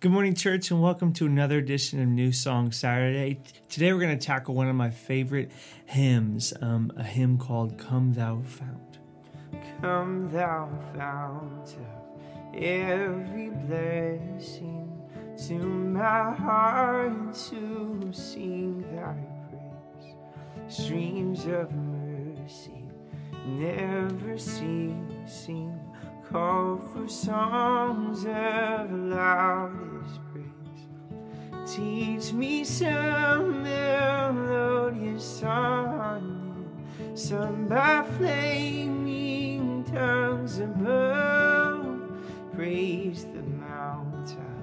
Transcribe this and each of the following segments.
Good morning, church, and welcome to another edition of New Song Saturday. Today, we're going to tackle one of my favorite hymns, um, a hymn called Come Thou Fount. Come, thou fount of every blessing, to my heart to sing thy praise. Streams of mercy never ceasing, call for songs of loudest praise. Teach me some melodious song, sung by flaming tongues above. Praise the mountain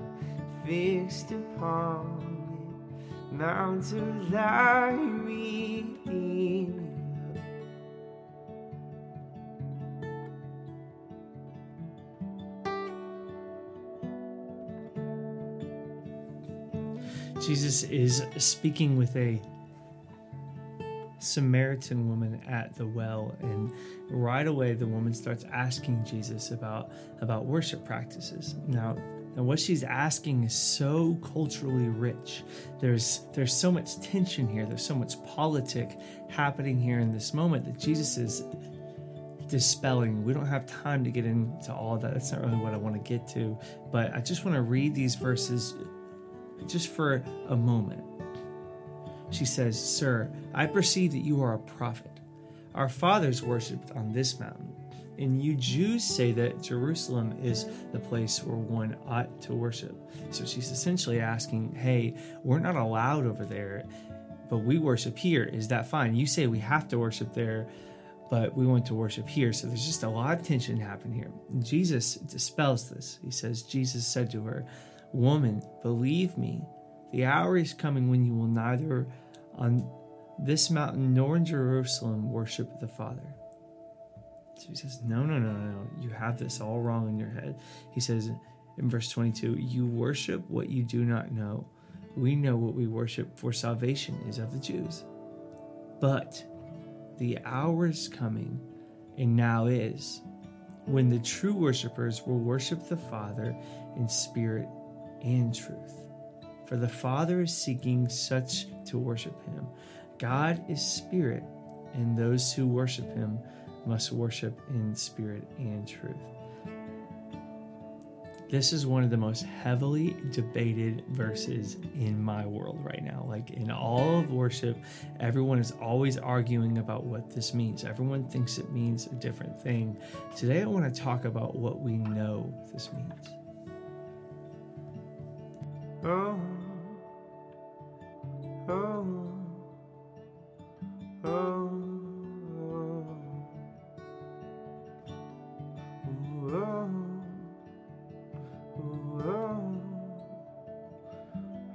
fixed upon it, mount of thy redeeming. Jesus is speaking with a Samaritan woman at the well, and right away the woman starts asking Jesus about about worship practices. Now, and what she's asking is so culturally rich. There's there's so much tension here. There's so much politic happening here in this moment that Jesus is dispelling. We don't have time to get into all that. That's not really what I want to get to. But I just want to read these verses just for a moment. She says, Sir, I perceive that you are a prophet. Our fathers worshipped on this mountain, and you Jews say that Jerusalem is the place where one ought to worship. So she's essentially asking, Hey, we're not allowed over there, but we worship here. Is that fine? You say we have to worship there, but we want to worship here. So there's just a lot of tension happening here. Jesus dispels this. He says, Jesus said to her, Woman, believe me, the hour is coming when you will neither on this mountain nor in Jerusalem worship the Father. So he says, No, no, no, no. You have this all wrong in your head. He says in verse 22, You worship what you do not know. We know what we worship, for salvation is of the Jews. But the hour is coming, and now is, when the true worshippers will worship the Father in spirit and truth. For the Father is seeking such to worship him. God is spirit, and those who worship him must worship in spirit and truth. This is one of the most heavily debated verses in my world right now. Like in all of worship, everyone is always arguing about what this means. Everyone thinks it means a different thing. Today, I want to talk about what we know this means. Oh, oh, oh, oh,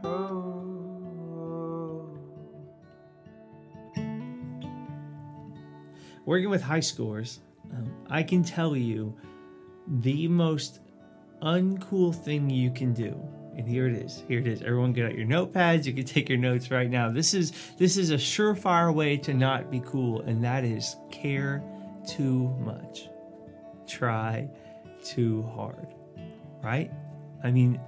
oh, oh. Working with high scores, um, I can tell you the most uncool thing you can do. And here it is. Here it is. Everyone get out your notepads. You can take your notes right now. This is this is a surefire way to not be cool, and that is care too much. Try too hard. Right? I mean,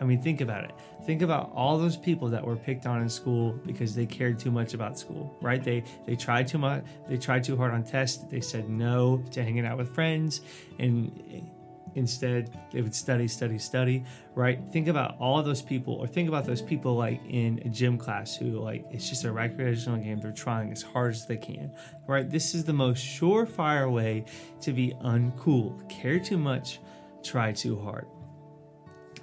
I mean, think about it. Think about all those people that were picked on in school because they cared too much about school, right? They they tried too much. They tried too hard on tests. They said no to hanging out with friends, and instead they would study, study, study, right? Think about all those people, or think about those people like in a gym class who like it's just a recreational game. They're trying as hard as they can, right? This is the most surefire way to be uncool. Care too much, try too hard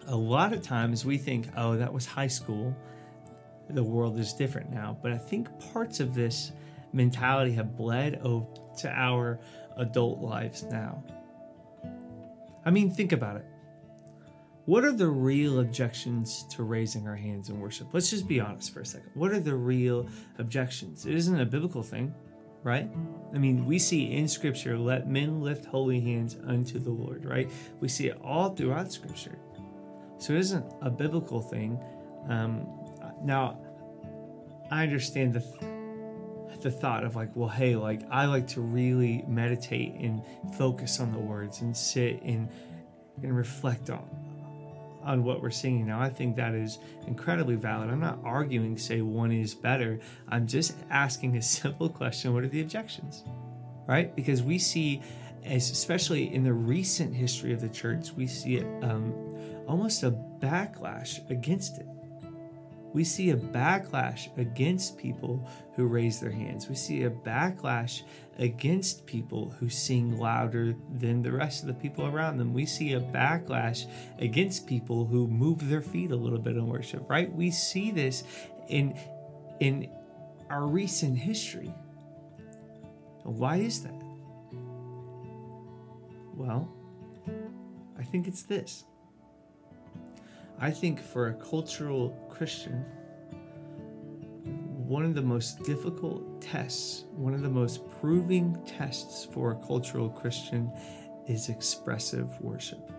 a lot of times we think, oh, that was high school. The world is different now. But I think parts of this mentality have bled over to our adult lives now. I mean, think about it. What are the real objections to raising our hands in worship? Let's just be honest for a second. What are the real objections? It isn't a biblical thing, right? I mean, we see in Scripture, let men lift holy hands unto the Lord, right? We see it all throughout Scripture. So it isn't a biblical thing. Um, now, I understand the the thought of like, well, hey, like I like to really meditate and focus on the words and sit and and reflect on on what we're singing now. I think that is incredibly valid. I'm not arguing, say one is better. I'm just asking a simple question what are the objections? Right? Because we see, as especially in the recent history of the church, we see it um, almost a backlash against it. We see a backlash against people who raise their hands. We see a backlash against people who sing louder than the rest of the people around them. We see a backlash against people who move their feet a little bit in worship, right? We see this in in our recent history. Why is that? Well, I think it's this. I think for a cultural Christian, one of the most difficult tests, one of the most proving tests for a cultural Christian is expressive worship.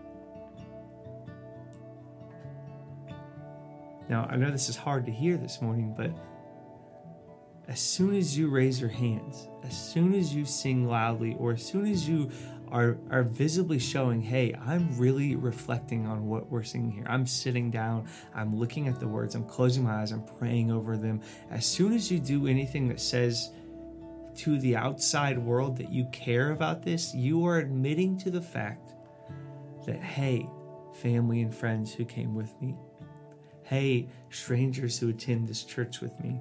Now, I know this is hard to hear this morning, but as soon as you raise your hands, as soon as you sing loudly, or as soon as you are, are visibly showing, hey, I'm really reflecting on what we're seeing here. I'm sitting down, I'm looking at the words, I'm closing my eyes, I'm praying over them. As soon as you do anything that says to the outside world that you care about this, you are admitting to the fact that, hey, family and friends who came with me, hey, strangers who attend this church with me,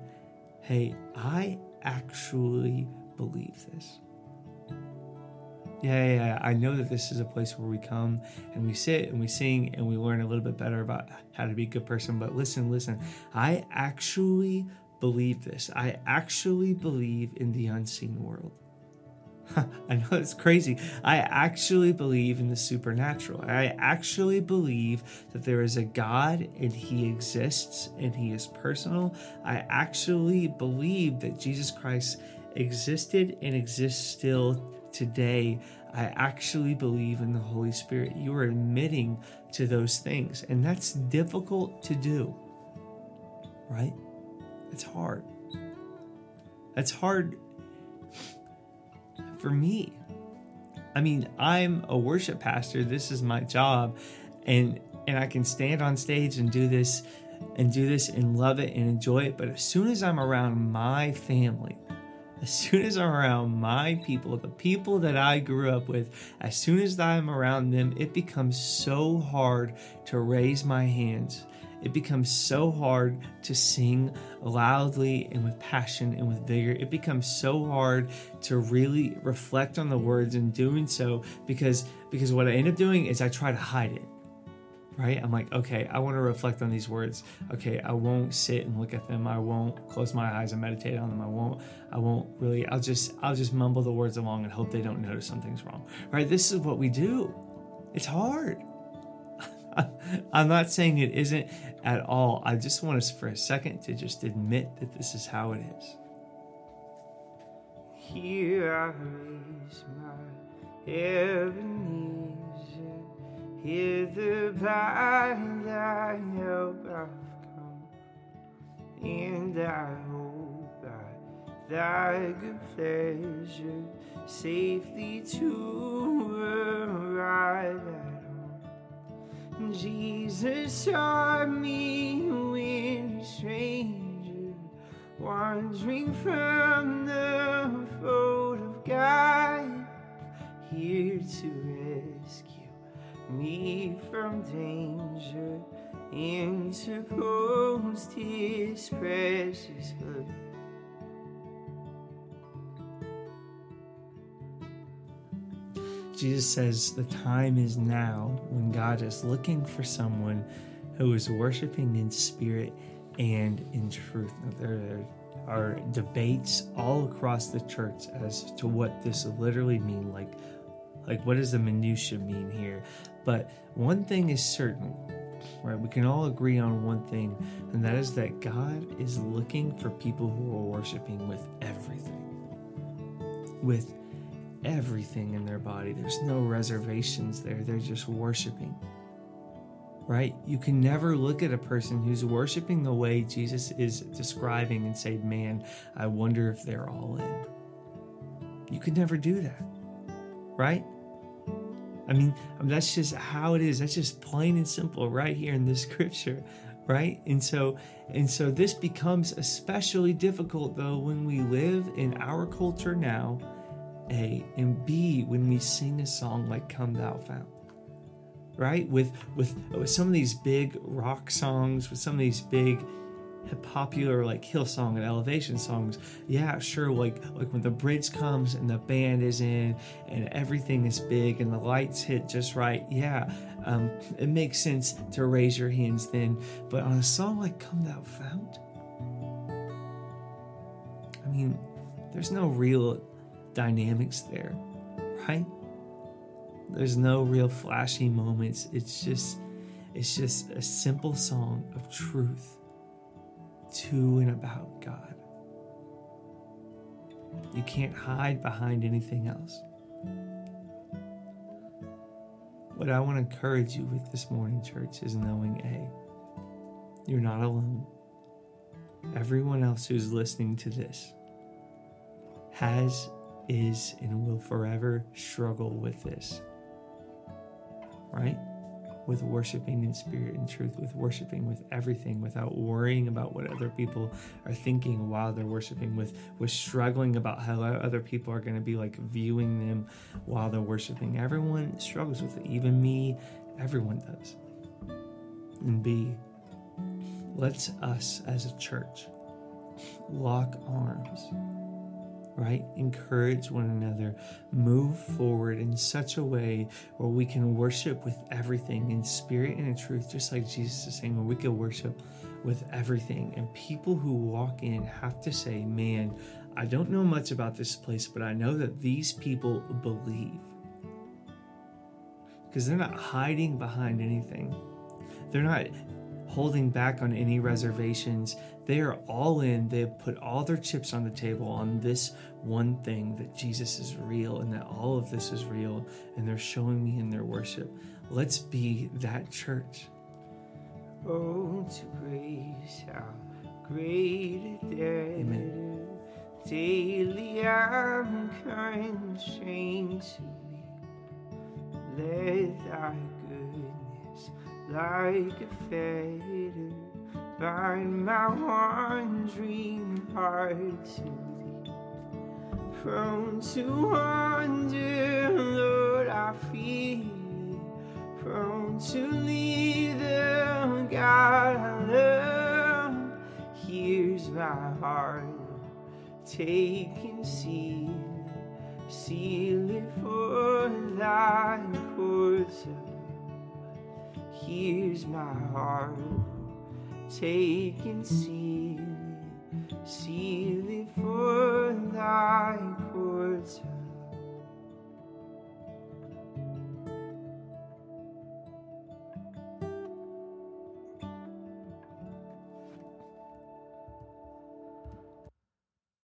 hey, I actually believe this. Yeah, yeah, I know that this is a place where we come and we sit and we sing and we learn a little bit better about how to be a good person. But listen, listen, I actually believe this. I actually believe in the unseen world. I know it's crazy. I actually believe in the supernatural. I actually believe that there is a God and He exists and He is personal. I actually believe that Jesus Christ existed and exists still today. I actually believe in the Holy Spirit. You are admitting to those things, and that's difficult to do, right? It's hard. That's hard for me. I mean, I'm a worship pastor. This is my job, and and I can stand on stage and do this and do this and love it and enjoy it. But as soon as I'm around my family, as soon as I'm around my people, the people that I grew up with, as soon as I'm around them, it becomes so hard to raise my hands. It becomes so hard to sing loudly and with passion and with vigor. It becomes so hard to really reflect on the words in doing so because because what I end up doing is I try to hide it right? I'm like, okay, I want to reflect on these words. Okay, I won't sit and look at them. I won't close my eyes and meditate on them. I won't, I won't really, I'll just, I'll just mumble the words along and hope they don't notice something's wrong, right? This is what we do. It's hard. I'm not saying it isn't at all. I just want us for a second to just admit that this is how it is. Here I raise my Ebenezer, hither by thy help I've come, and I hope by thy good pleasure. Safely to arrive at home. Jesus saw me when a stranger wandering from the fold of God, here to rescue me from danger, interposed his precious blood. Jesus says the time is now when God is looking for someone who is worshiping in spirit and in truth. Now, there are debates all across the church as to what this literally mean. Like, like what does the minutia mean here? But one thing is certain, right? We can all agree on one thing, and that is that God is looking for people who are worshiping with everything, with everything in their body. There's no reservations there. They're just worshiping. Right? You can never look at a person who's worshiping the way Jesus is describing and say, Man, I wonder if they're all in. You could never do that. Right? I mean, that's just how it is. That's just plain and simple right here in this scripture, right? And so and so this becomes especially difficult though when we live in our culture now, A, and B when we sing a song like Come Thou Fount. Right? With with with some of these big rock songs, with some of these big popular like Hillsong and elevation songs. Yeah sure like like when the bridge comes and the band is in and everything is big and the lights hit just right yeah um, it makes sense to raise your hands then. But on a song like come thou fount i mean there's no real dynamics there right? There's no real flashy moments. It's just it's just a simple song of truth to and about God. You can't hide behind anything else. What I want to encourage you with this morning, church, is knowing A, you're not alone. Everyone else who's listening to this has, is, and will forever struggle with this. Right? With worshiping in spirit and truth, with worshiping with everything without worrying about what other people are thinking while they're worshiping, with, with struggling about how other people are going to be like viewing them while they're worshiping. Everyone struggles with it, even me, everyone does. And B, let's us as a church lock arms right? Encourage one another. Move forward in such a way where we can worship with everything in spirit and in truth, just like Jesus is saying, where we can worship with everything. And people who walk in have to say, man, I don't know much about this place, but I know that these people believe. Because they're not hiding behind anything. They're not holding back on any reservations. They are all in. They have put all their chips on the table on this one thing that Jesus is real and that all of this is real, and they're showing me in their worship. Let's be that church. Oh, to praise how great it is. Amen. Daily I'm constrained to be. Let thy like a fetter bind my wandering heart to thee. Prone to wander, Lord, I fear. Prone to leave the God I love. Here's my heart, take and seal seal it for thy course Here's my heart. Take and seal it, seal it for thy courts.